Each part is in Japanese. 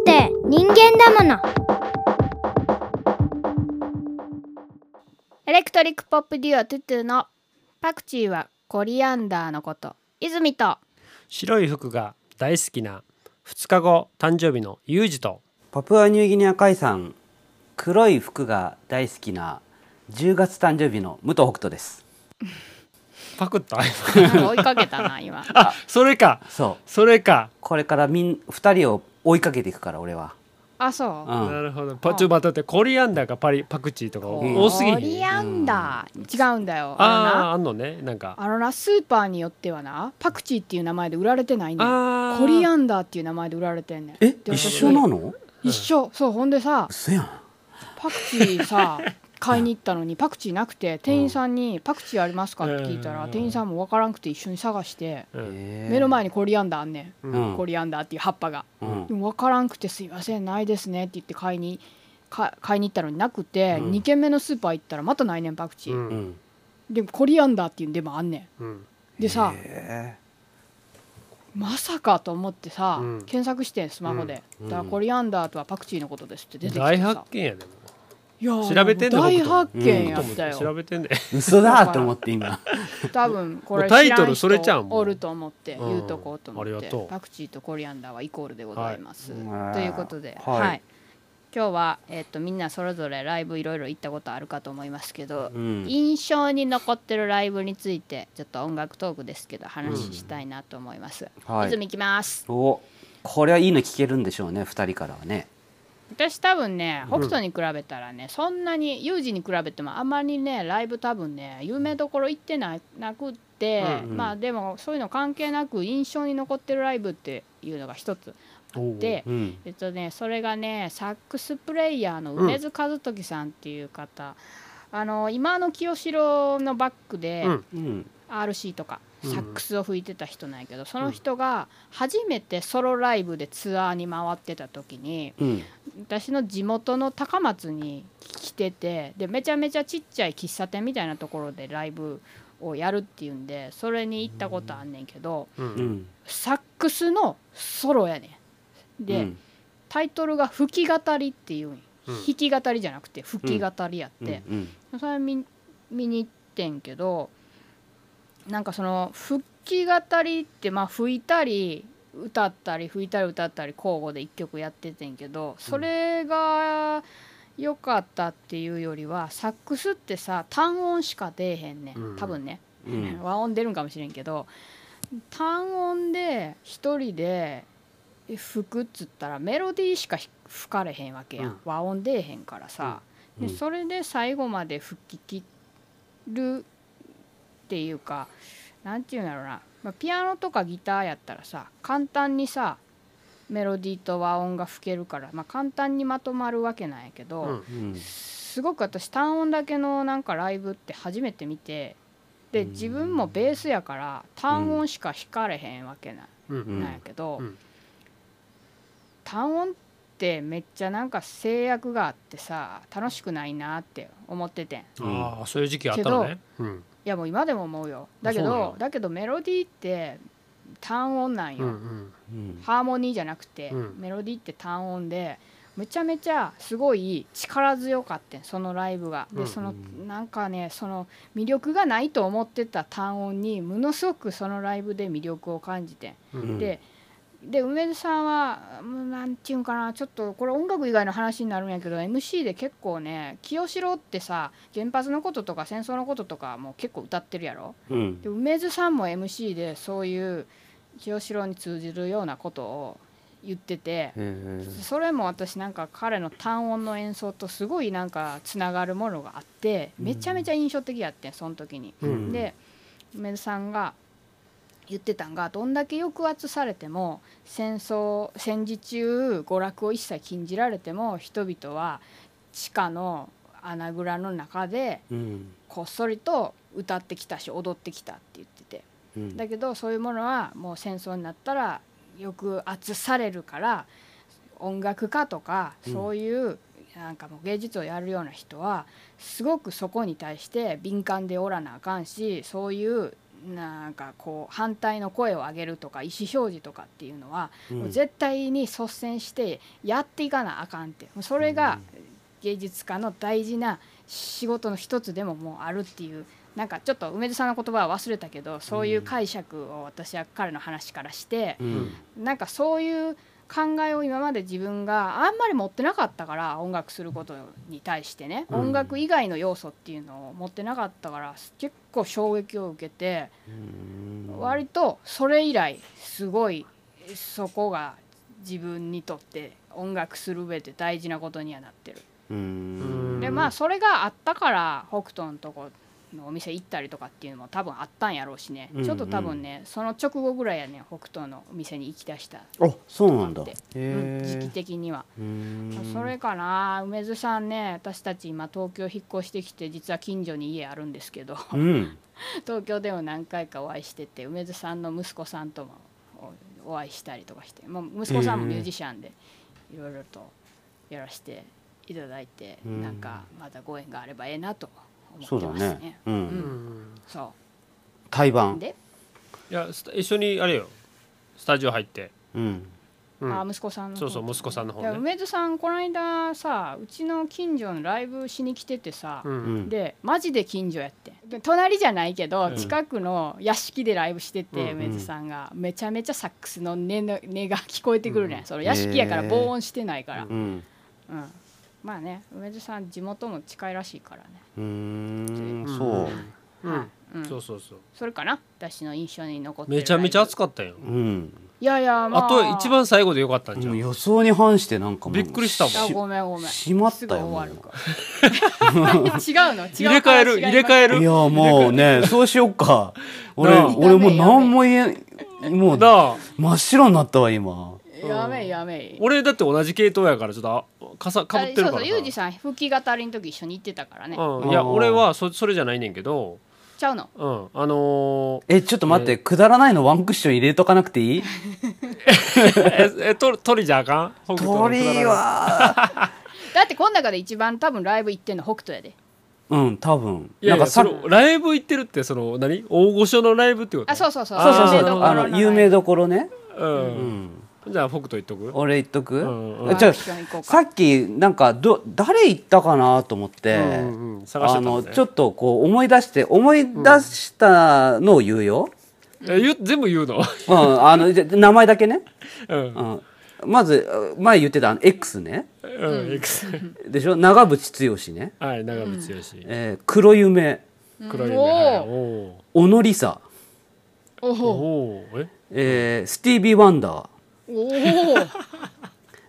って人間だもの。エレクトリックポップデュオトゥトゥのパクチーはコリアンダーのこと。泉と。白い服が大好きな2日後誕生日のユージと。パプアニューギニア海産黒い服が大好きな10月誕生日の武藤北斗です。パクった？追いかけたな今。あそれか。そう。それか、これからみん2人を追いかけていくから俺は、あそう？うん、なるほど。パちょっと待ってコリアンダーかパリパクチーとかうん。多すぎコリアンダー？違うんだよ。あのあな。ああんのねなんか。あのな。スーパーによってはなパクチーっていう名前で売られてないね。んあコリンアンダーっていう名前で売られてんねん。えで一緒なの？一緒。そうほんでさ嘘やん。パクチーさ 買いに行ったのにパクチーなくて店員さんに「パクチーありますか?」って聞いたらうん。店員さんも分からんくて一緒に探してえー目の前にコリアンダーあんねうん。んコリアンダーっていう葉っぱが。うん。でも分からんくて「すいませんないですね」って言って買いにか買いに行ったのになくてうん。2軒目のスーパー行ったらまたないねんパクチー。でもコリアンダーっていうんでもあんねうん。んでさへまさかと思ってさ、うん。検索してんスマホで、うん。だからコリアンダーとはパクチーのことですって出てきて大さ発見やで。も調べてんねん大発見やったよ、調べてんでー嘘だと思って今。多分これタイトルそれちゃうもん。おると思ってうん。言うとこうと思ってパクチーとコリアンダーはイコールでございます、はい。ということで、はい。はい。今日は、えっとみんなそれぞれライブいろいろ行ったことあるかと思いますけど、うん。印象に残ってるライブについてちょっと音楽トークですけど話したいなと思います、はい。泉行きます。おこれはいいの聞けるんでしょうね2人からはね私多分ね北斗に比べたらね、そんなにユージに比べてもあんまりねライブ多分ね有名どころ行ってななくって、うんうん。まあでもそういうの関係なく印象に残ってるライブっていうのが一つあってうん。えっとねそれがねサックスプレイヤーの梅津和時さんっていう方、あの今の清志郎のバックで、うんうん。RC とかうん。サックスを吹いてた人なんやけど、その人が初めてソロライブでツアーに回ってた時にうん私の地元の高松に来ててでめちゃめちゃちっちゃい喫茶店みたいなところでライブをやるっていうんでそれに行ったことあんねんけどううん。んサックスのソロやねん。で、うん。タイトルが「吹き語り」っていうん弾き語りじゃなくて吹き語りやって、うん。それ見見に行ってんけどなんかその吹き語りってまあ吹いたり歌ったり吹いたり歌ったり交互で1曲やっててんけどそれが良かったっていうよりはサックスってさ単音しか出えへんねうん。ん多分ね、うん。和音出るんかもしれんけど単音で一人で吹くっつったらメロディーしか吹かれへんわけや。ん、うん。和音出えへんからさ、うん。でそれで最後まで吹き切るっていうかなんていうんだろうな、まあ、ピアノとかギターやったらさ簡単にさメロディーと和音が吹けるから、まあ、簡単にまとまるわけなんやけど、うんうん。すごく私単音だけのなんかライブって初めて見てで自分もベースやから単音しか弾かれへんわけな,、うん。なんやけど、うん。単音ってめっちゃなんか制約があってさ楽しくないなって思っててん。いああそういう時期あったのね。うんやもう今でも思うよ。だけどだけどメロディーって単音なんよ、うんうんうん。ハーモニーじゃなくて、うん。メロディーって単音でめちゃめちゃすごい力強かってんそのライブが。うんでそのなんかねその魅力がないと思ってた単音にものすごくそのライブで魅力を感じてん。うん。でで梅津さんはうんなんていうんかなちょっとこれ音楽以外の話になるんやけど MC で結構ね清志郎ってさ原発のこととか戦争のこととかも結構歌ってるやろ？うんで梅津さんも MC でそういう清志郎に通じるようなことを言っててそれも私なんか彼の単音の演奏とすごいなんかつながるものがあってめちゃめちゃ印象的やってんその時に。うんで梅津さんが言ってたんがどんだけ抑圧されても戦争戦時中娯楽を一切禁じられても人々は地下の穴蔵の中でうん。こっそりと歌ってきたし踊ってきたって言ってて。うん。だけどそういうものはもう戦争になったら抑圧されるから音楽家とかうん。そういうなんかもう芸術をやるような人はすごくそこに対して敏感でおらなあかんしそういうなんかこう反対の声を上げるとか意思表示とかっていうのは、うん。もう絶対に率先してやっていかなあかんって。もうそれが芸術家の大事な仕事の一つでももうあるっていうなんかちょっと梅津さんの言葉は忘れたけどそういう解釈を私は彼の話からして、うん。なんかそういう考えを今まで自分があんまり持ってなかったから音楽することに対してね、うん。音楽以外の要素っていうのを持ってなかったから結構衝撃を受けて、うん。割とそれ以来すごいそこが自分にとって音楽する上で大事なことにはなってる。うん。でまあそれがあったから北斗のとこのお店行ったりとかっていうのも多分あったんやろうしね、うんちょっと多分ねその直後ぐらいやね北斗のお店に行きだした。あそうなんだ。うん時期え的には、うん。それかな梅津さんね私たち今東京引っ越してきて実は近所に家あるんですけど。うん。東京でも何回かお会いしてて梅津さんの息子さんともおお会いしたりとかして、まあ、息子さんもミュージシャンでいろいろとやらせていただいて、うん。なんかまたご縁があればええなとそ思ってますね。うだね。ううんう。んそ対バン。いや一緒にあれよ。スタジオ入って、うん。うん。あ息子さんそうそう息子さんの方梅津さんこの間さうちの近所のライブしに来ててさ、うん。うんでマジで近所やってで隣じゃないけど、うん。近くの屋敷でライブしてて、うん。梅津さんが。めちゃめちゃサックスの音の音が聞こえてくるね、うん。その屋敷やから防音してないから、うん。うんまあね梅津さん地元も近いらしいからね、うーんうん。そう。うん。はい。うん、そうそうそう。それかな私の印象に残ってる。めちゃめちゃ暑かかったよ。うん。いやいやまあ。あと一番最後でよかったんじゃ予想に反してなんかもうびっくりしたもん。ごめんごめん。しまったよすぐ終わるから。違うの？違う入れ替える？入れ替える？いやもうねそうしよっか。俺俺もう何も言えもう真っ白になったわ今。やめいやめ。い俺だって同じ系統やからちょっとあかさかぶってるからそうそうユージさん吹き語りの時一緒に行ってたからね、うん、いや俺はそそれじゃないねんけど、ちゃうの？うん、あのえちょっと待ってくだらないのワンクッション入れとかなくていい？ー、ええと鳥じゃあかん？鳥は。だってこの中で一番多分ライブ行ってんの北斗やで。うん多分。いやいやなんかさそのライブ行ってるってその何？大御所のライブってこと？あそうそうそう。そうそうそう。あの有名どころね。う、うんんじゃあ北斗行っとく？俺言っとく、うんうん。じゃあさっきなんかど誰言ったかなと思って、うんうん。うん探してたね。のちょっとこう思い出して思い出したのを言うよ、え言う全部言うの？うん、あのじゃ名前だけね、うん。うん、まず前言ってたあの X ね。うん、X でしょ？長渕剛ね、はい長渕剛、えー黒夢。黒い夢。おはい。ーお小野梨沙、おおえ？えースティービー・ワンダーおお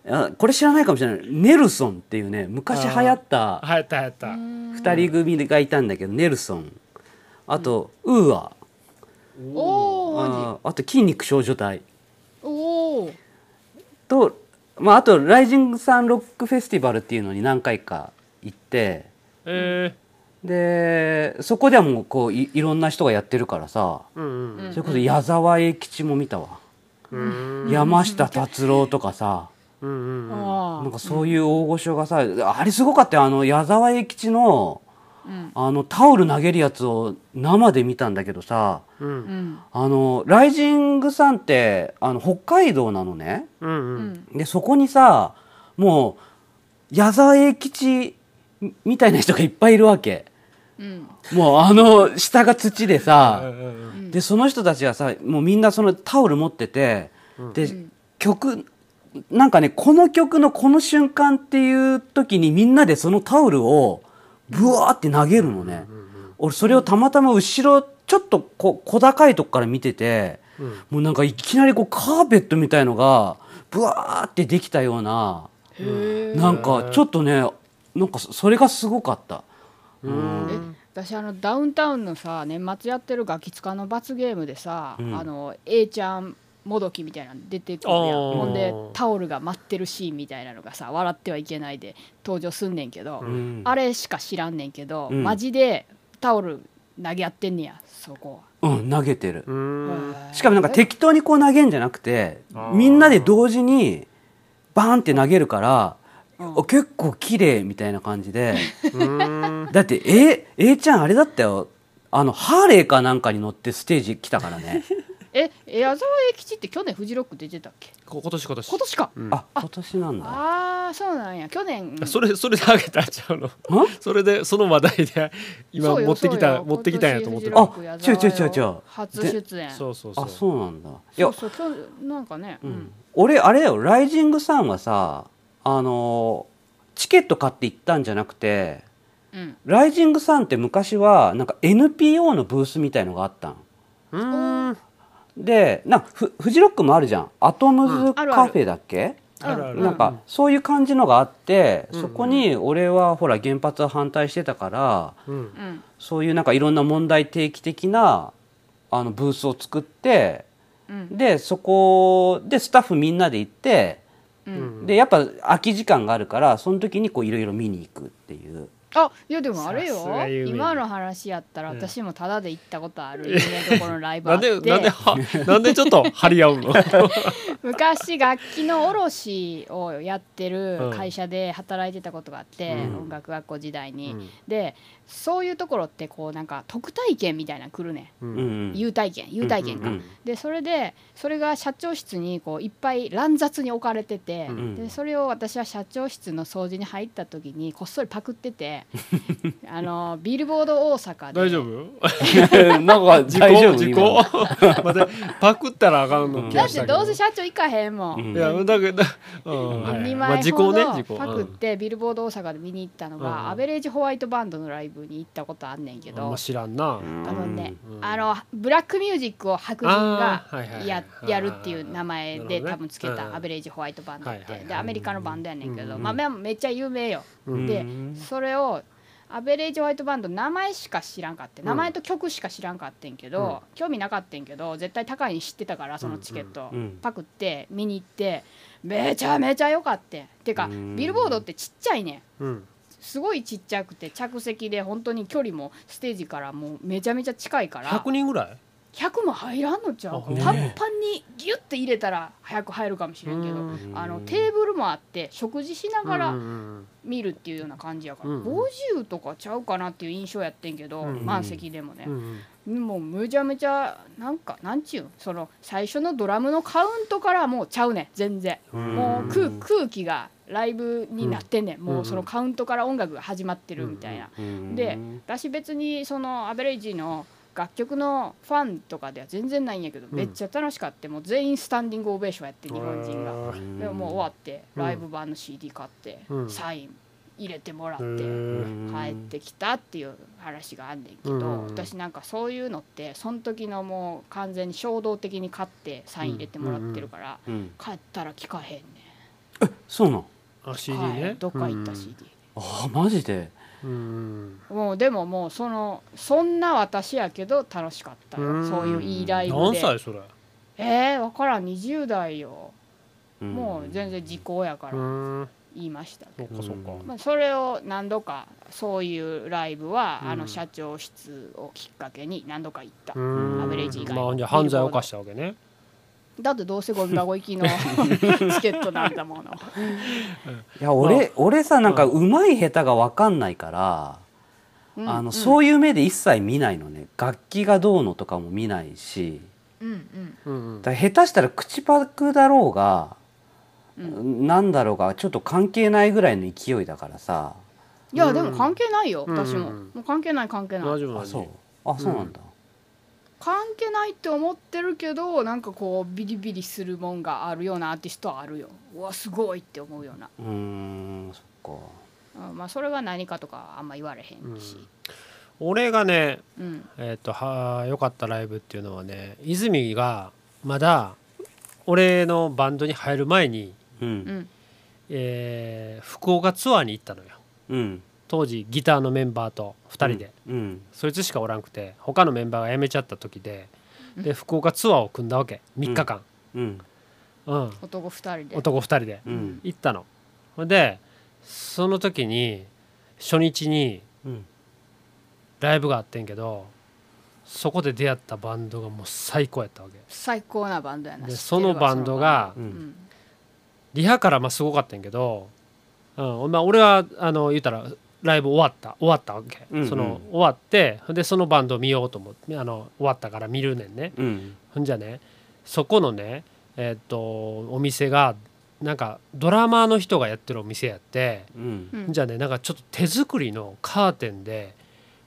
あこれ知らないかもしれない。ネルソンっていうね昔流行った流行った流行った。二人組がいたんだけどネルソン。あと、ウーア。おおあーあと筋肉少女隊。おおと、まあ、あとライジングサンロックフェスティバルっていうのに何回か行って。えでそこではもうこういいろんな人がやってるからさ、ー、うんうん。それこそ矢沢永吉も見たわ、うん山下達郎とかさうんうんうん。あなんかそういう大御所がさあれすごかったよあの矢沢永吉のうん。あのタオル投げるやつを生で見たんだけどさうん。うんあのライジングさんってあの北海道なのね。うんううん。んでそこにさもう矢沢永吉みみたいな人がいっぱいいるわけ。うんもうあの下が土でうんさうん。でその人たちがさもうみんなそのタオル持っててでうん。曲なんかねこの曲のこの瞬間っていう時にみんなでそのタオルをブワーって投げるのね。俺それをたまたま後ろちょっとこ小高いとこから見ててうん。もうなんかいきなりこうカーペットみたいのがブワーってできたようななんかちょっとねなんかそそれがすごかった。うん。私あのダウンタウンのさ年末やってるガキツカの罰ゲームでさ、うん。あの A ちゃんもどきみたいなの出てくるやん。ほんでタオルが舞ってるシーンみたいなのがさ「笑ってはいけない」で登場すんねんけど、うん。あれしか知らんねんけど、うん。マジでタオル投げ合ってんねやそこうん、投げてる。しかもなんか適当にこう投げんじゃなくてみんなで同時にバーンって投げるから、うん。お結構綺麗みたいな感じで。うん。だって A, A ちゃんあれだったよ。あのハーレーかなんかに乗ってステージ来たからね。え矢沢永吉って去年フジロック出てたっけ？こ今年今年。今年か、うん。あ今年なんだ。ああそうなんや。去年。それそれであげたんちゃうの？それでその話題で今持ってきた持ってきたんやと思ってるあ違う違う違う違う。初出演。そうそうそう。あそうなんだ。いや。そうそう今日なんかね、うん。俺あれだよ。ライジングサンはさあのーチケット買って行ったんじゃなくてうん。ライジングサンって昔はなんか NPO のブースみたいのがあったん。でなんかフフジロックもあるじゃん。アトムズカフェだっけ、あるある。なんかそういう感じのがあって、うん。そこに俺はほら原発は反対してたからうんうん。そういうなんかいろんな問題提起的なあのブースを作ってうん。でそこでスタッフみんなで行ってうん。でやっぱ空き時間があるからその時にこういろいろ見に行くっていう。あいやでもあれよ。今の話やったらうん。私もタダで行ったことある有名どころのライブあ なんってでなんではなんでちょっと張り合うの？昔楽器の卸をやってるうん会社で働いてたことがあって、うん。音楽学校時代に、うん。でそういうところってこうなんか特待券みたいなの来るね。ううん優待券優待券か、うんうんでそれでそれが社長室にこういっぱい乱雑に置かれてて、ん。でそれを私は社長室の掃除に入った時にこっそりパクってて あのビルボード大阪で。大丈夫？なんか事故事故待ってパクったらあかんの気だってどうせ社長行かへんもん、うん。いやだけどうんはい2まあ枚ほどパクってビルボード大阪で見に行ったのが、うん。アベレージホワイトバンドのライブに行ったことあんねんけど、知らんな。あのね、うん。あのブラックミュージックを白人がややるっていう名前で多分つけたうん。アベレージホワイトバンドって。でアメリカのバンドやねんけど、うん。まあめめっちゃ有名よ。うん。でうん。それをアベレージホワイトバンド名前しか知らんかってん。名前と曲しか知らんかってんけど、うん。興味なかったんけど絶対高いに知ってたからそのチケット、パクって見に行ってめちゃめちゃ良かって。てかうん。ビルボードってちっちゃいねん。うん。すごいちっちゃくて着席で本当に距離もステージからもうめちゃめちゃ近いから。100人ぐらい？100も入らんのちゃうあパンパンにギュッて入れたら早く入るかもしれんけどうん。あのテーブルもあって食事しながうらん見るっていうような感じやからうん。50とかちゃうかなっていう印象やってんけどうん。満席でもね。もうむちゃめちゃなんかなんちゅうんその最初のドラムのカウントからもうちゃうねん全然。もう空空気がライブになってんねん。もうそのカウントから音楽が始まってるみたいな。うん。で私別にそのアベレージの楽曲のファンとかでは全然ないんやけど、うん。めっちゃ楽しかってもう全員スタンディングオベーションやって日本人が。うんでももう終わってうん。ライブ版の CD 買って、うん。サイン入れてもらって、帰ってきたっていう話があんねんけど、うん。私なんかそういうのってその時のもう完全に衝動的に買ってサイン入れてもらってるから、うん。帰ったら聞かへんねそうなん？あ CD ねどっか行った CD、あマジで？うんもうでももうそのそんな私やけど楽しかったよ。うん。そういういいライブ何で歳それ？えー、分からん。20代よ、うん。もう全然時効やから。うん。言いましたけど、そっかそっか。まあ、それを何度かそういうライブは、うんあの社長室をきっかけに何度か行った、うん。アベレージ以外まあじゃあ犯罪を犯したわけねだってどうせゴミ箱行きの チケットなんだもの。いや俺俺さなんかうまい下手が分かんないから、うん。あのうん。そういう目で一切見ないのね。楽器がどうのとかも見ないし。うんうん。だ下手したら口パクだろうが、うなんだろうがちょっと関係ないぐらいの勢いだからさ。いやでも関係ないよ、うん私も,、うんもう関係ない関係ない。大丈夫あそう。あそうなんだ、関係ないって思ってるけどなんかこうビリビリするもんがあるようなアーティストはあるよ。うわすごいって思うような、うーんそっか。うんまあそれが何かとかはあんま言われへんし、俺がねうん。えっ、とは良かったライブっていうのはね泉がまだ俺のバンドに入る前に、ううんん。えー福岡ツアーに行ったのよ。うん当時ギターのメンバーと2人で、うんそいつしかおらんくて他のメンバーが辞めちゃった時でで福岡ツアーを組んだわけ。3日間、うん。うん。男2人で。男2人で。うん。行ったの。ほんでその時に初日にうん。ライブがあってんけどそこで出会ったバンドがもう最高やったわけ。最高なバンドやな。でそのバンドがうん。ん。リハからまあすごかったんやけど、うん。まあ、俺はあの言うたらライブ終わった終わったわけ、うんうん。その終わってでそのバンドを見ようと思ってあの終わったから見るねんね。うん。ほんじゃねそこのねえっとお店がなんかドラマーの人がやってるお店やってうん。うんじゃあねなんかちょっと手作りのカーテンで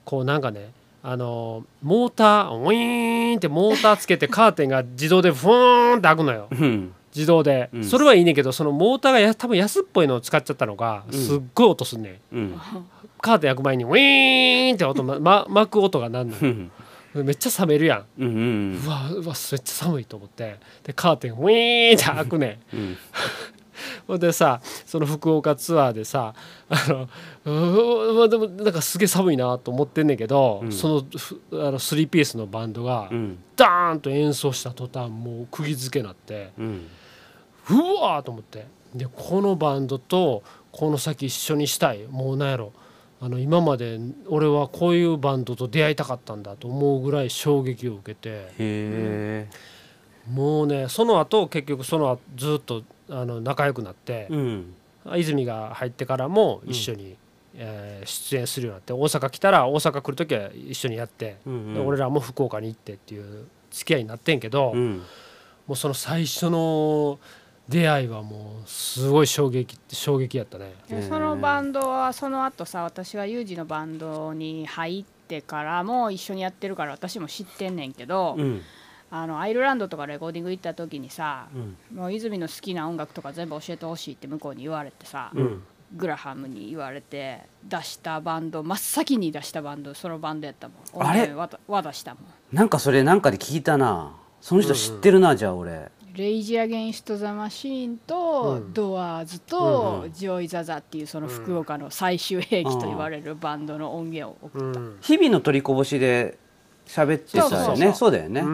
こうなんかねあのモーターウィーンってモーターつけてカーテンが自動でフーンって開くのよ。うん自動で、うん。それはいいねんけどそのモーターがや多分安っぽいのを使っちゃったのがうん。すっごい音すんねん、うん。カーテン開く前にウィーンって音、ま ま、巻く音がなんのうん。めっちゃ冷めるやん。うんうんうわうわめっちゃ寒いと思って。でカーテンウィーンって開くねん。うん。ほんでさその福岡ツアーでさあのうーわでもなんかすげえ寒いなと思ってんねんけど、うん。そのふあの3ピースのバンドがうん。ダーンと演奏した途端もう釘付けなって。うんうわーと思って。でこのバンドとこの先一緒にしたい。もうなんやろ。あの今まで俺はこういうバンドと出会いたかったんだと思うぐらい衝撃を受けて。へえ。もうねその後結局その後ずっとあの仲良くなって。うん。泉が入ってからも一緒に、えー出演するようになって。大阪来たら大阪来る時は一緒にやって、うんで俺らも福岡に行ってっていう付き合いになってんけど、もうん。うその最初の出会いはもうすごい衝撃衝撃やったね。でそのバンドはその後さ私はユージのバンドに入ってからも一緒にやってるから私も知ってんねんけど、うん。あのアイルランドとかレコーディング行った時にさ、うん。もう泉の好きな音楽とか全部教えてほしいって向こうに言われてさ、うん。グラハムに言われて出したバンド真っ先に出したバンドそのバンドやったもん。あれ？渡したもん。なんかそれなんかで聞いたな。その人知ってるなじゃあ俺レイジ・アゲインスト・ザ・マシーンと、うん。ドアーズうんと、うん。ジョイ・ザ・ザっていうその福岡の最終兵器と言われるバンドの音源を送った、うん。日々の取りこぼしで喋ってたよそうそうそう。ねそうだよね。うう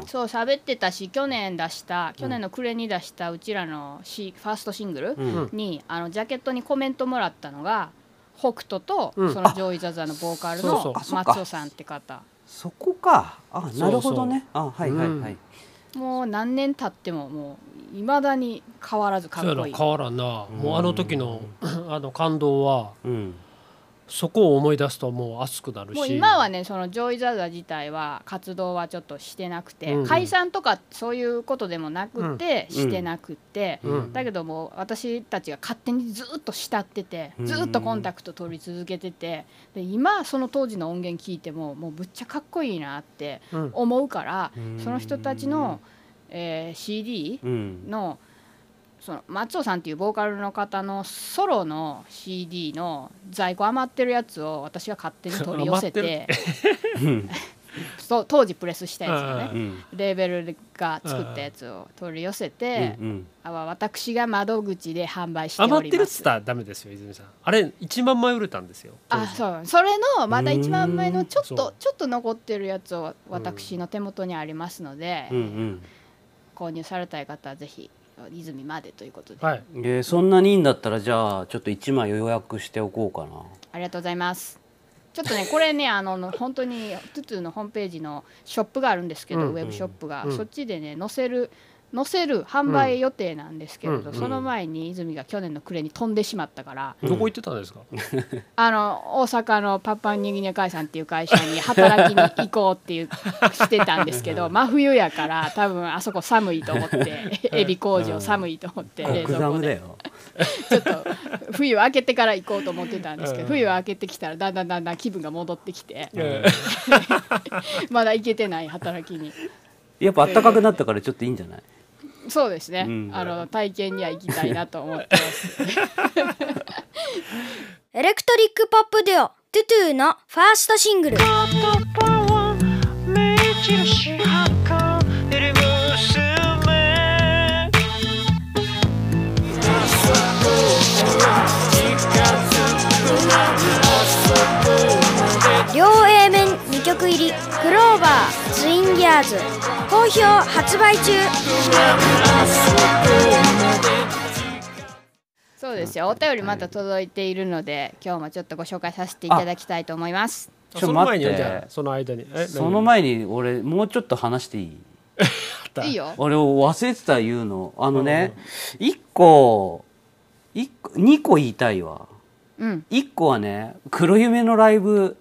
ん。そう喋ってたし去年出した去年の暮れに出したうちらのシファーストシングルうん。に、あのジャケットにコメントもらったのが北斗と、うん。そのジョイ・ザ・ザのボーカルの松尾さんって方。そこか。あなるほどね。あはいはいはいもう何年経ってももういまだに変わらずかそうやっこいない変わらんな。もうあの時のあの感動はうんそこを思い出すともう熱くなるし。もう今はねそのジョイ・ザ・ザ自体は活動はちょっとしてなくて、うん。解散とかそういうことでもなくて、うん。してなくて、うん。だけども私たちが勝手にずっと慕っててうん。ずっとコンタクト取り続けててで今その当時の音源聞いてももうぶっちゃかっこいいなってうん。思うから、うん。その人たちの、えー CD うん。のその松尾さんっていうボーカルの方のソロの CD の在庫余ってるやつを私が勝手に取り寄せて 当時プレスしたやつをうねうんレーベルが作ったやつを取り寄せてうんあ私が窓口で販売してお余ってる。っつりますったらダメですよ泉さんあれ1万枚売れたんですよ。あそう。それのまだ1万枚のちょっとちょっと残ってるやつを私の手元にありますので購入されたい方はぜひ泉までということで。はい。えーそんなにいいんだったらじゃあちょっと1枚予約しておこうかな。ありがとうございます。ちょっとねこれね あのの本当にトゥトゥのホームページのショップがあるんですけど、うん。ウェブショップが、うん。そっちでね載せる載せる販売予定なんですけれど、うん。その前に泉が去年の暮れに飛んでしまったから、どこ行ってたんですか？あの大阪のパッパンニギニ会さんっていう会社に働きに行こうっていうしてたんですけど真冬やから多分あそこ寒いと思って エビ工場寒いと思って冷極蔵庫で。ちょっと冬明けてから行こうと思ってたんですけど、うん。冬明けてきたらだんだんだんだん気分が戻ってきて、え まだ行けてない働きに。やっぱ暖かくなったからちょっといいんじゃない？そうですね、うん。あの体験には行きたいなと思ってます。エレクトリックポップデュオトゥトゥのファーストシングル曲入り「クローバーツインギアーズ」好評発売中。そうですよ。お便りまた届いているので今日もちょっとご紹介させていただきたいと思います。ーちょその前にその間に。えその前に俺もうちょっと話していい？何いいよ。俺忘れてた言うの。あのね1個一個2個言いたいわ。うん。一個はね黒夢のライブ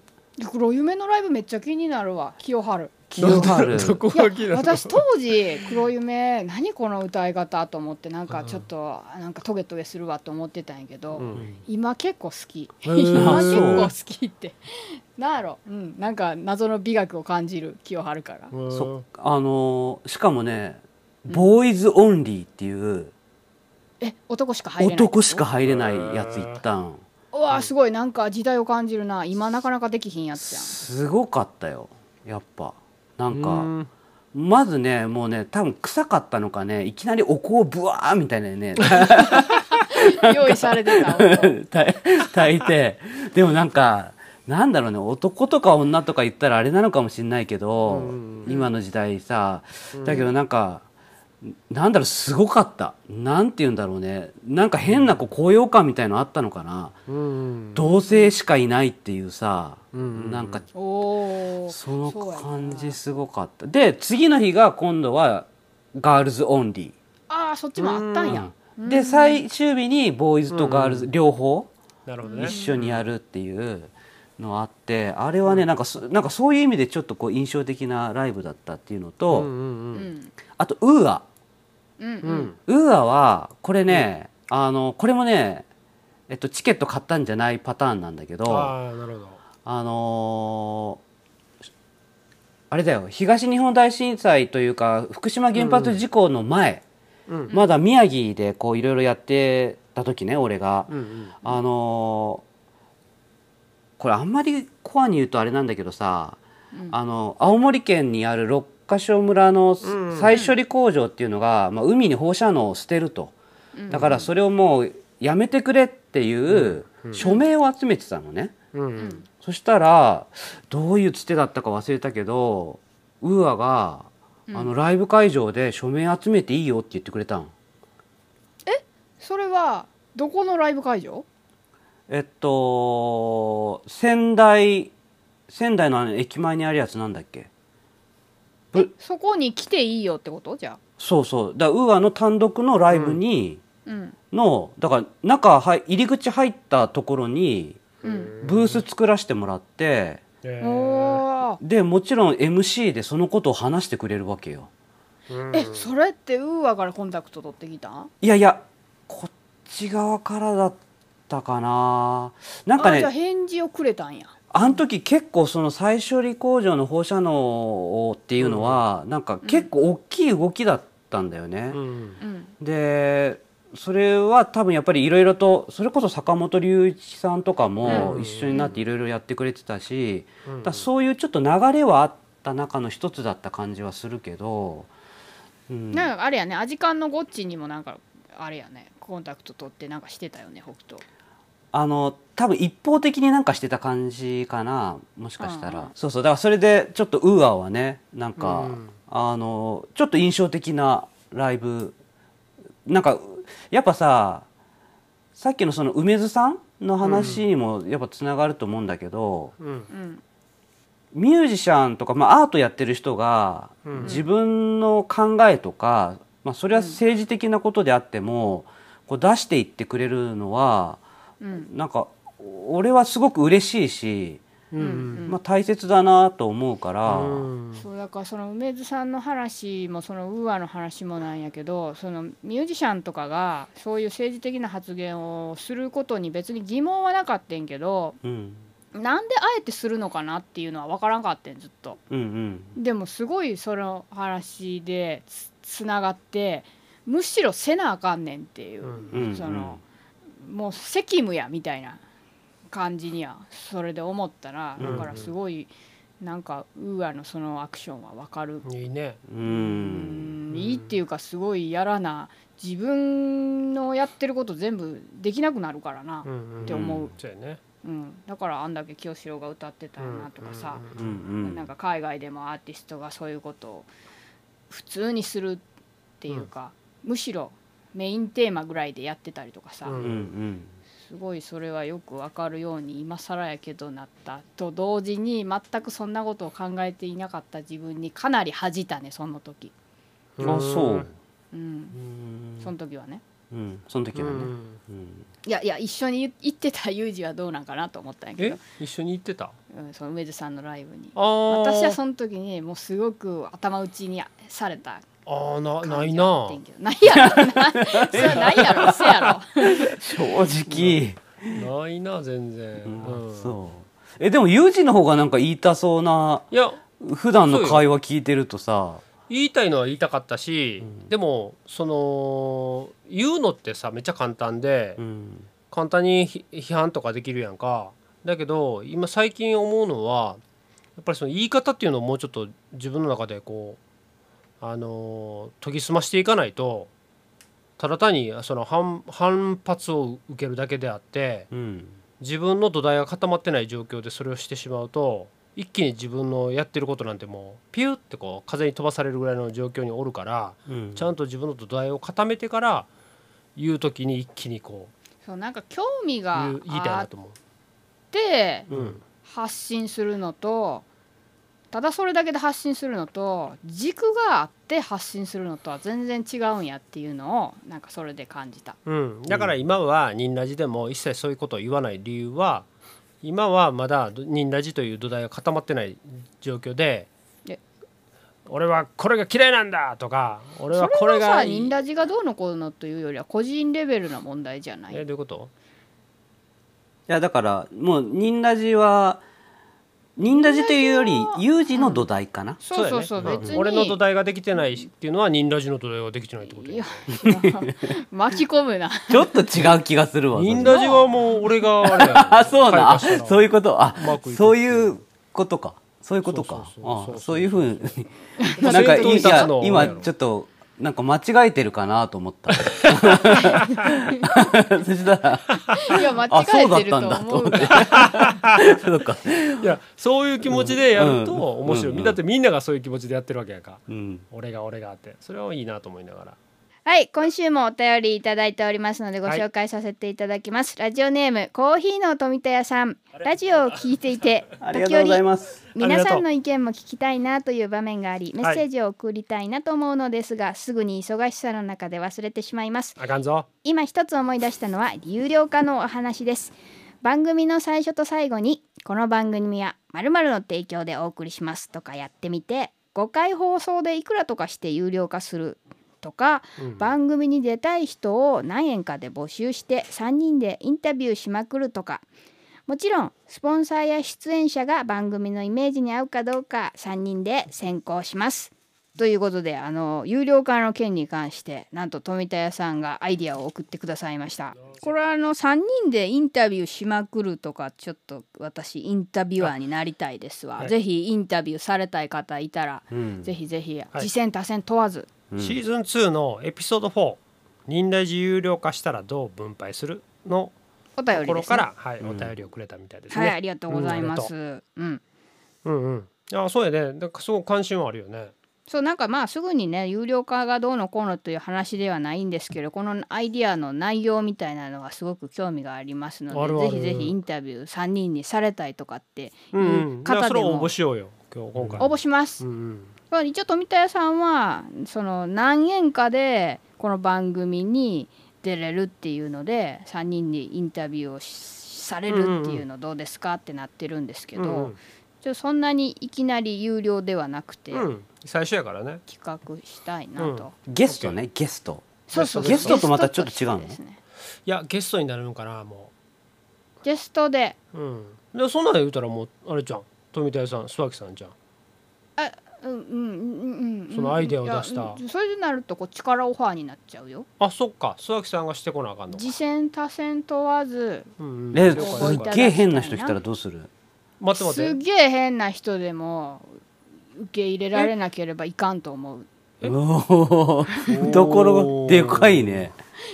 黒夢のライブめっちゃ気になるわ。清春。清春。どこいやが気になる私当時黒夢何この歌い方と思ってなんかちょっとなんかトゲトゲするわと思ってたんやけど、うん。今結構好き。今結構好きってなんやろ、うん、なんか謎の美学を感じる清春から、うんそあのーしかもねボーイズオンリーっていうえ男しか入れない男しか入れないやつ行ったんうわすごいなんか時代を感じるな。今なかなかできひんやつやん。すごかったよ。やっぱ。なんかうん。まずねもうね多分臭かったのかねいきなりお香をブワーみたいなね。用意されてた 音炊炊いて。でもなんかなんだろうね男とか女とか言ったらあれなのかもしれないけど、うん今の時代さだけどなんか、なんだろうすごかった。なんて言うんだろうね。なんか変なこう高揚感みたいのあったのかな、うん同性しかいないっていうさ、うんなんかその感じすごかった。で次の日が今度はガールズオンリああそっちもあったんや。ー、で最終日にボーイズとガールズ両方なるほどね。一緒にやるっていうのあってあれはねなんかそなんかそういう意味でちょっとこう印象的なライブだったっていうのと、うんうんううんん。あとウーアうん。ウーアはこれね、あのこれもね、えっと、チケット買ったん。じゃないパターンなん。だけどあなるほどのーあれだよ東日本大震災というか福島原発事故の前、うん。まだ宮城でこういろいろやってた時ね俺が、うん。うん。あのーこれあん。まりコアに言うとあれなん。だけどさ、あの青森県にある六ヶ所村のうん。再処理工場っていうのが、まあ、海に放射能を捨てると、だからそれをもうやめてくれっていう署名を集めてたのね、そしたらどういうつてだったか忘れたけどウーアが、あのライブ会場で署名集めていいよって言ってくれたんそれはどこのライブ会場？えっと仙台仙台の駅前にあるやつなんだっけ？えそこに来ていいよってこと？じゃあ。そうそう。だからウーアの単独のライブに、うん。のだから中入入り口入ったところにうん。ブース作らせてもらってえー。おー。でもちろん MC でそのことを話してくれるわけよ。うん。えそれってウーアからコンタクト取ってきたん？いやいやこっち側からだったかな。なんかあじゃあね返事をくれたんやあの時結構その再処理工場の放射能をっていうのは、なんか結構大きい動きだったんだよね、うん。うん。でそれは多分やっぱりいろいろとそれこそ坂本龍一さんとかもうん。一緒になっていろいろやってくれてたし、うん。だそういうちょっと流れはあった中の一つだった感じはするけど、うん、なんかあれやねアジカンのゴッチにもなんかあれやねコンタクト取ってなんかしてたよね北斗あの多分一方的になんかしてた感じかなもしかしたら、うんうん。そうそうだからそれでちょっとウーアはねなんか、うん。あのちょっと印象的なライブ。なんかやっぱささっきのその梅津さんの話にもやっぱつながると思うんだけど、うん。うんミュージシャンとか、まあ、アートやってる人がうん。自分の考えとか、まあ、それは政治的なことであっても、こう出していってくれるのはうん。なんか俺はすごく嬉しいし、うん。うんまあ、大切だなと思うから、うん。そうだからその梅津さんの話もそのウーアの話もなんやけどそのミュージシャンとかがそういう政治的な発言をすることに別に疑問はなかったんけどうん。なんであえてするのかなっていうのは分からんかったんずっと。うんうん。でもすごいその話でつつながってむしろせなあかんねんっていう、うんうん。そのもう責務やみたいな感じにはそれで思ったらうん。だからすごいなんかウーアのそのアクションは分かる、いいね。ううん。ん、いいっていうかすごいやらな自分のやってること全部できなくなるからな、うんって思う。そうやね。うん、だからあんだけ清志郎が歌ってたんやなとかさ、うんうんなんか海外でもアーティストがそういうことを普通にするっていうか、むしろメインテーマぐらいでやってたりとかさ、うんうんうん。すごいそれはよくわかるように今更やけどなったと同時に全くそんなことを考えていなかった自分にかなり恥じたねその時、あそう。うん、うん。その時はね。うん。その時はね、うん。うん。いやいや一緒に行ってたユージはどうなんかなと思ったんやけえ？ど、一緒に行ってた？うん、その梅津さんのライブに。私はその時にもうすごく頭打ちにされたあーなないな。ないやろ。なそれはないやろ。せやろ。正直、ないな全然、うんうん。そう。えでもユージの方がなんか言いたそうないや普段の会話聞いてるとさ。言いたいのは言いたかったし、でもその言うのってさめっちゃ簡単で、うん。簡単にひ批判とかできるやんか。だけど今最近思うのはやっぱりその言い方っていうのをもうちょっと自分の中でこうあのー研ぎ澄ましていかないとただ単にその反反発を受けるだけであってうん。自分の土台が固まってない状況でそれをしてしまうと一気に自分のやってることなんてもうピュッてこう風に飛ばされるぐらいの状況におるからうん。ちゃんと自分の土台を固めてから言う時に一気にこそうなんか興味うがあってう。うん。発信するのとただそれだけで発信するのと軸があって発信するのとは全然違うんやっていうのをなんかそれで感じた。うん、だから今はニンラジでも一切そういうことを言わない理由は今はまだニンラジという土台が固まってない状況でえ？俺はこれが嫌いなんだとか俺そはこれれはさがニンラジがどうのこうのというよりは個人レベルな問題じゃない。えどういうこと？いやだからもうニンラジはニンラジというよりユージの土台かな、そうそうそうね。別に。俺の土台ができてないっていうのはニンラジの土台ができてないってこといやや巻き込むな。ちょっと違う気がするわニンラジはもう俺があ そうなあそういうここと？あうまくいくそういうことか。そういうことか。そういうふうに。ま あなんか今ちょっとなんか間違えてるかなと思った。そしたらいや間違えってると思う。そうか。いやそういう気持ちでやるとうん面白い、うんだってみんながそういう気持ちでやってるわけやか。らうん。俺が俺がって。それはいいなと思いながらはい今週もお便りいただいておりますのでご紹介させていただきます、ラジオネームコーヒーの富田屋さん。ラジオを聞いていてありがとうございます。皆さんの意見も聞きたいなという場面がありメッセージを送りたいなと思うのですが、すぐに忙しさの中で忘れてしまいます。あかんぞ。今一つ思い出したのは有料化のお話です。番組の最初と最後にこの番組は〇〇の提供でお送りしますとかやってみて5回放送でいくらとかして有料化するとか、うん。番組に出たい人を何円かで募集して3人でインタビューしまくるとか。もちろんスポンサーや出演者が番組のイメージに合うかどうか3人で選考します。ということであの有料化の件に関してなんと富田屋さんがアイディアを送ってくださいました。これはあの3人でインタビューしまくるとかちょっと私インタビュアーになりたいですわ、はい。ぜひインタビューされたい方いたら、うん。ぜひぜひい。次戦多戦問わず、うんシーズン2のエピソード4「忍耐自有料化したらどう分配する?」のお便ところりです、ね、から、はいうんお便りをくれたみたいですね。はいありがとうございまうんありす、うんううんうん。いやそうやね。なんかすごく関心はあるよね。そうなんかまあすぐにね有料化がどうのこうのという話ではないんですけどこのアイディアの内容みたいなのがすごく興味がありますのであるあるぜひぜひインタビュー3人にされたいとかってうんうん。いや方でもそれを応募しようよ。今日今回。応募します、うんうん。まあ一応富田屋さんはその何円かでこの番組に出れるっていうので3人にインタビューをしされるっていうのどうですかってなってるんですけど、うんちょそんなにいきなり有料ではなくてうん。うん。最初やからね。企画したいなと、ゲストねゲストそうそうゲストとまたちょっと違うの？ねいやゲストになるのかなもゲストでう。うん。でそんなん言うたらもうあれじゃん。富田屋さん、諏訪木さんじゃん。うんうんうんうんそのアイデアを出した。いやそれでなるとこっちからオファーになっちゃうよ。あそっか。諏訪木さんがしてこなあかんのか。次戦多戦問わず。うんうん。え了解。すっげえ変な人来たらどうする？す待って待って。げえ変な人でも受け入れられなければいかんと思う。おお懐 がでかいね。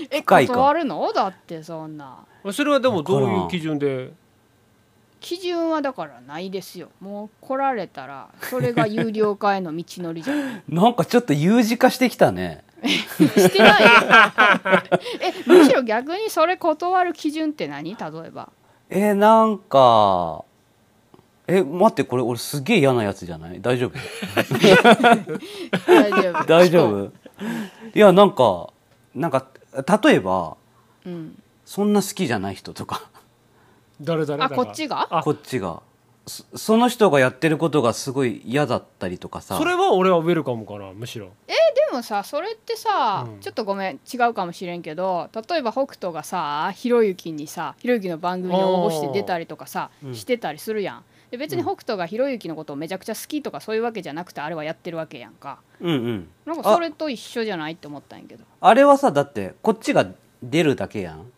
え深いか。断るの？だってそんな。それはでもどういう基準で？基準はだからないですよ。もう来られたらそれが有料化への道のりじゃん なんかちょっと U 字化してきたね。してないよ。えむしろ逆にそれ断る基準って何？例えば。えー、なんかえ待ってこれ俺すげえ嫌なやつじゃない？大丈夫？大丈夫。大丈夫？いやなんかなんか例えばうん、そんな好きじゃない人とか誰誰あこっちが？あ。こっちが。そその人がやってることがすごい嫌だったりとかさ。それは俺はウェルカムかなむしろ。でもさそれってさ、うん。ちょっとごめん違うかもしれんけど例えば北斗がさひろゆきにさひろゆきの番組に応募して出たりとかさうん。してたりするやん。で別に北斗がひろゆきのことをめちゃくちゃ好きとかそういうわけじゃなくてあれはやってるわけやんか。うんうん。なんかそれと一緒じゃない？って思ったんやけど。あれはさだってこっちが出るだけやん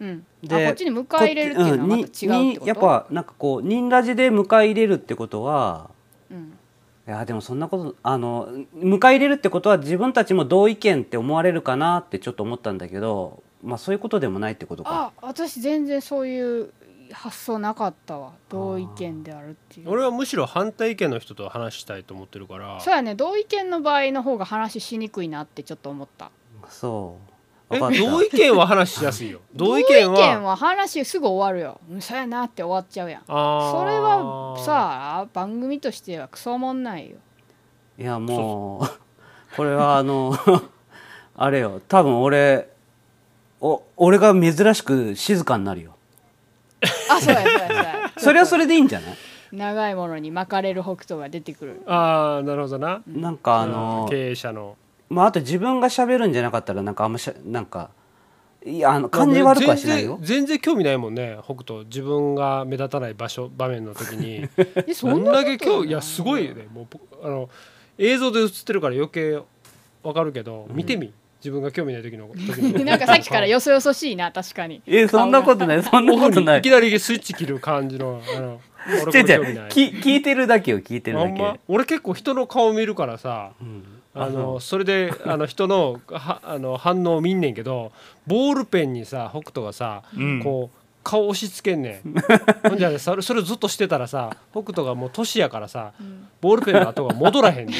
うん。あでこっちに迎え入れるっていうのはまた違うってやっぱなんかこうニンラジで迎え入れるってことはうん。いやでもそんなことあの迎え入れるってことは自分たちも同意見って思われるかなってちょっと思ったんだけどまあそういうことでもないってことか。あ私全然そういう発想なかったわ。同意見であるっていう。俺はむしろ反対意見の人と話したいと思ってるから。そうやね。同意見の場合の方が話しにくいなってちょっと思った。そう同意見は話しやすいよ。同意見はは話すぐ終わるよ。うんそうやなって終わっちゃうやん。それはさ番組としてはクソもんないよ。いやもう これはあの あれよ。多分俺お俺が珍しく静かになるよ。あそうやそうやそうや。それはそれでいいんじゃない？長いものに巻かれる北斗が出てくる。ああなるほどな。なんかあの経営者のまああと自分が喋るんじゃなかったらなんかあんましゃなんかいやあの感じ悪くはしないよ。全然全然興味ないもんね。北斗。自分が目立たない場所場面の時に。えそどんだけ興味いやすごいよね。もうぽあの映像で映ってるから余計わかるけど、見てみ。自分が興味ない時の 時の。なんかさっきからよそよそしいな確かに。えそんなことない。そんなことない。にいきなりスイッチ切る感じのあの 俺これ興味ない。聞いてるだけよ聞いてるだけ。ま？俺結構人の顔見るからさ。うんあのそれであの人のはあの反応を見んねんけどボールペンにさ北斗がさ、うん。こう顔押し付けんねん。ほんじゃねそれそれずっとしてたらさ北斗がもう年やからさ、ボールペンの跡が戻らへんね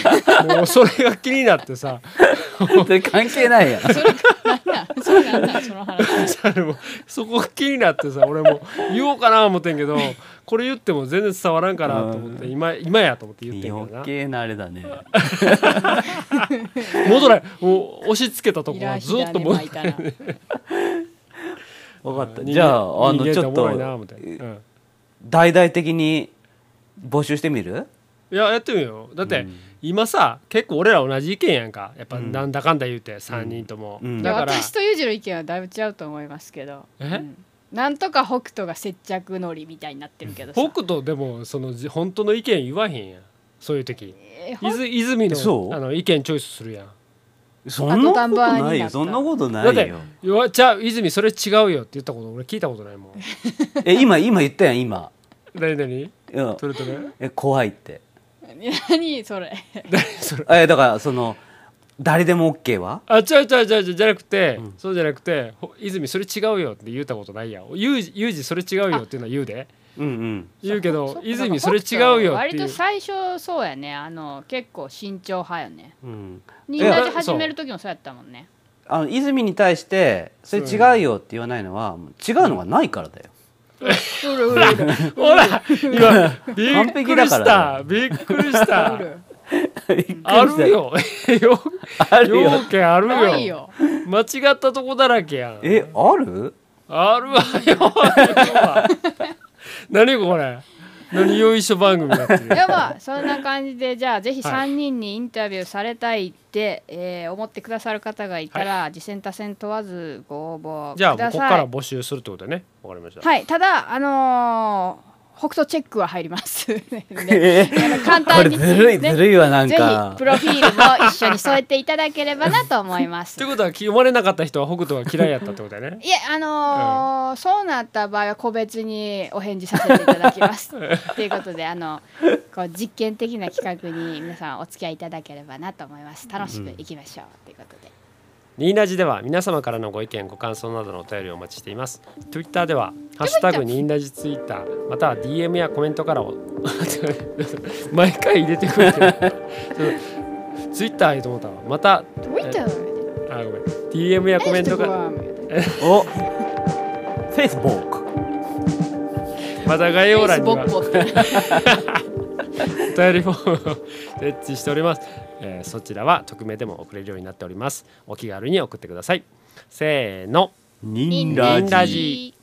ん。もうそれが気になってさ 関係ないやん。それなんなん。それなんなんその話。さもうそこが気になってさ俺も言おうかな思ってんけどこれ言っても全然伝わらんかなと思って今今やと思って言ってんけどな。余計なあれだね。戻らへん。もう押し付けたとこイラがずっと戻らへん巻いたな分 かった。じゃああのちょっと大々的に募集してみる？いややってみよう。だって、うん今さ結構俺ら同じ意見やんか。やっぱうん。なんだかんだ言うて3人とも、うん。だから。私とユージの意見はだいぶ違うと思いますけど。え？うん。なんとか北斗が接着のりみたいになってるけどさ。北斗でもそのじ本当の意見言わへんやん。そういう時。えほんいず泉そう？のあの意見チョイスするやん。そんなことないよ。そんなことなだっていよ「いやじゃあ泉それ違うよ」って言ったこと俺聞いたことないもん。え今今言ったやん今。何 何？それとねえ怖いって何それ何それ。えだからその誰でも OK は？あ違う違う違う違うじゃなくて、そうじゃなくてほ泉それ違うよって言ったことないやん。ユージそれ違うよっていうのは言うで。うんうん。言うけど泉それ違うよって割と最初そうやね。あの結構慎重派よね。うん。ニンラジ始める時もそうやったもんね。あの泉に対してそれ違うよって言わないのは違うのがないからだよ。うるうるうるほら今び完っくりし璧だからた。びっくりした。あるよ。よあるよ。要件あるよ。よ。間違ったとこだらけやん。えある？あるわよ何これ？何よいしょ番組やってるいやまあそんな感じでじゃあぜひはい。3人にインタビューされたいって、えー思ってくださる方がいたら、次戦多戦問わずご応募ください。ここから募集するってことでね。わかりました。はいただあのー北斗チェックは入ります。でえ。あの簡こ単にれずるいね。ずるいわなんぜひかプロフィールも一緒に添えていただければなと思います。ってことは読まれなかった人は北斗が嫌いやったってことだよね。いえあのーそうなった場合は個別にお返事させていただきます。ということであのこう実験的な企画に皆さんお付き合いいただければなと思います楽しくいきましょう、ということでニーナジでは皆様からのご意見ご感想などのお便りをお待ちしています。Twitter では「ハッシュタグニーナジツイッター」または DM やコメントからを 毎回入れてくれてる。ツイッターやと思ったわ。またあごめん。DM やコメントか。らおフェイスボークまた概要欄には お便りフォームを設置しております、えーそちらは匿名でも送れるようになっております。お気軽に送ってください。せーの。ニンラジニンラジ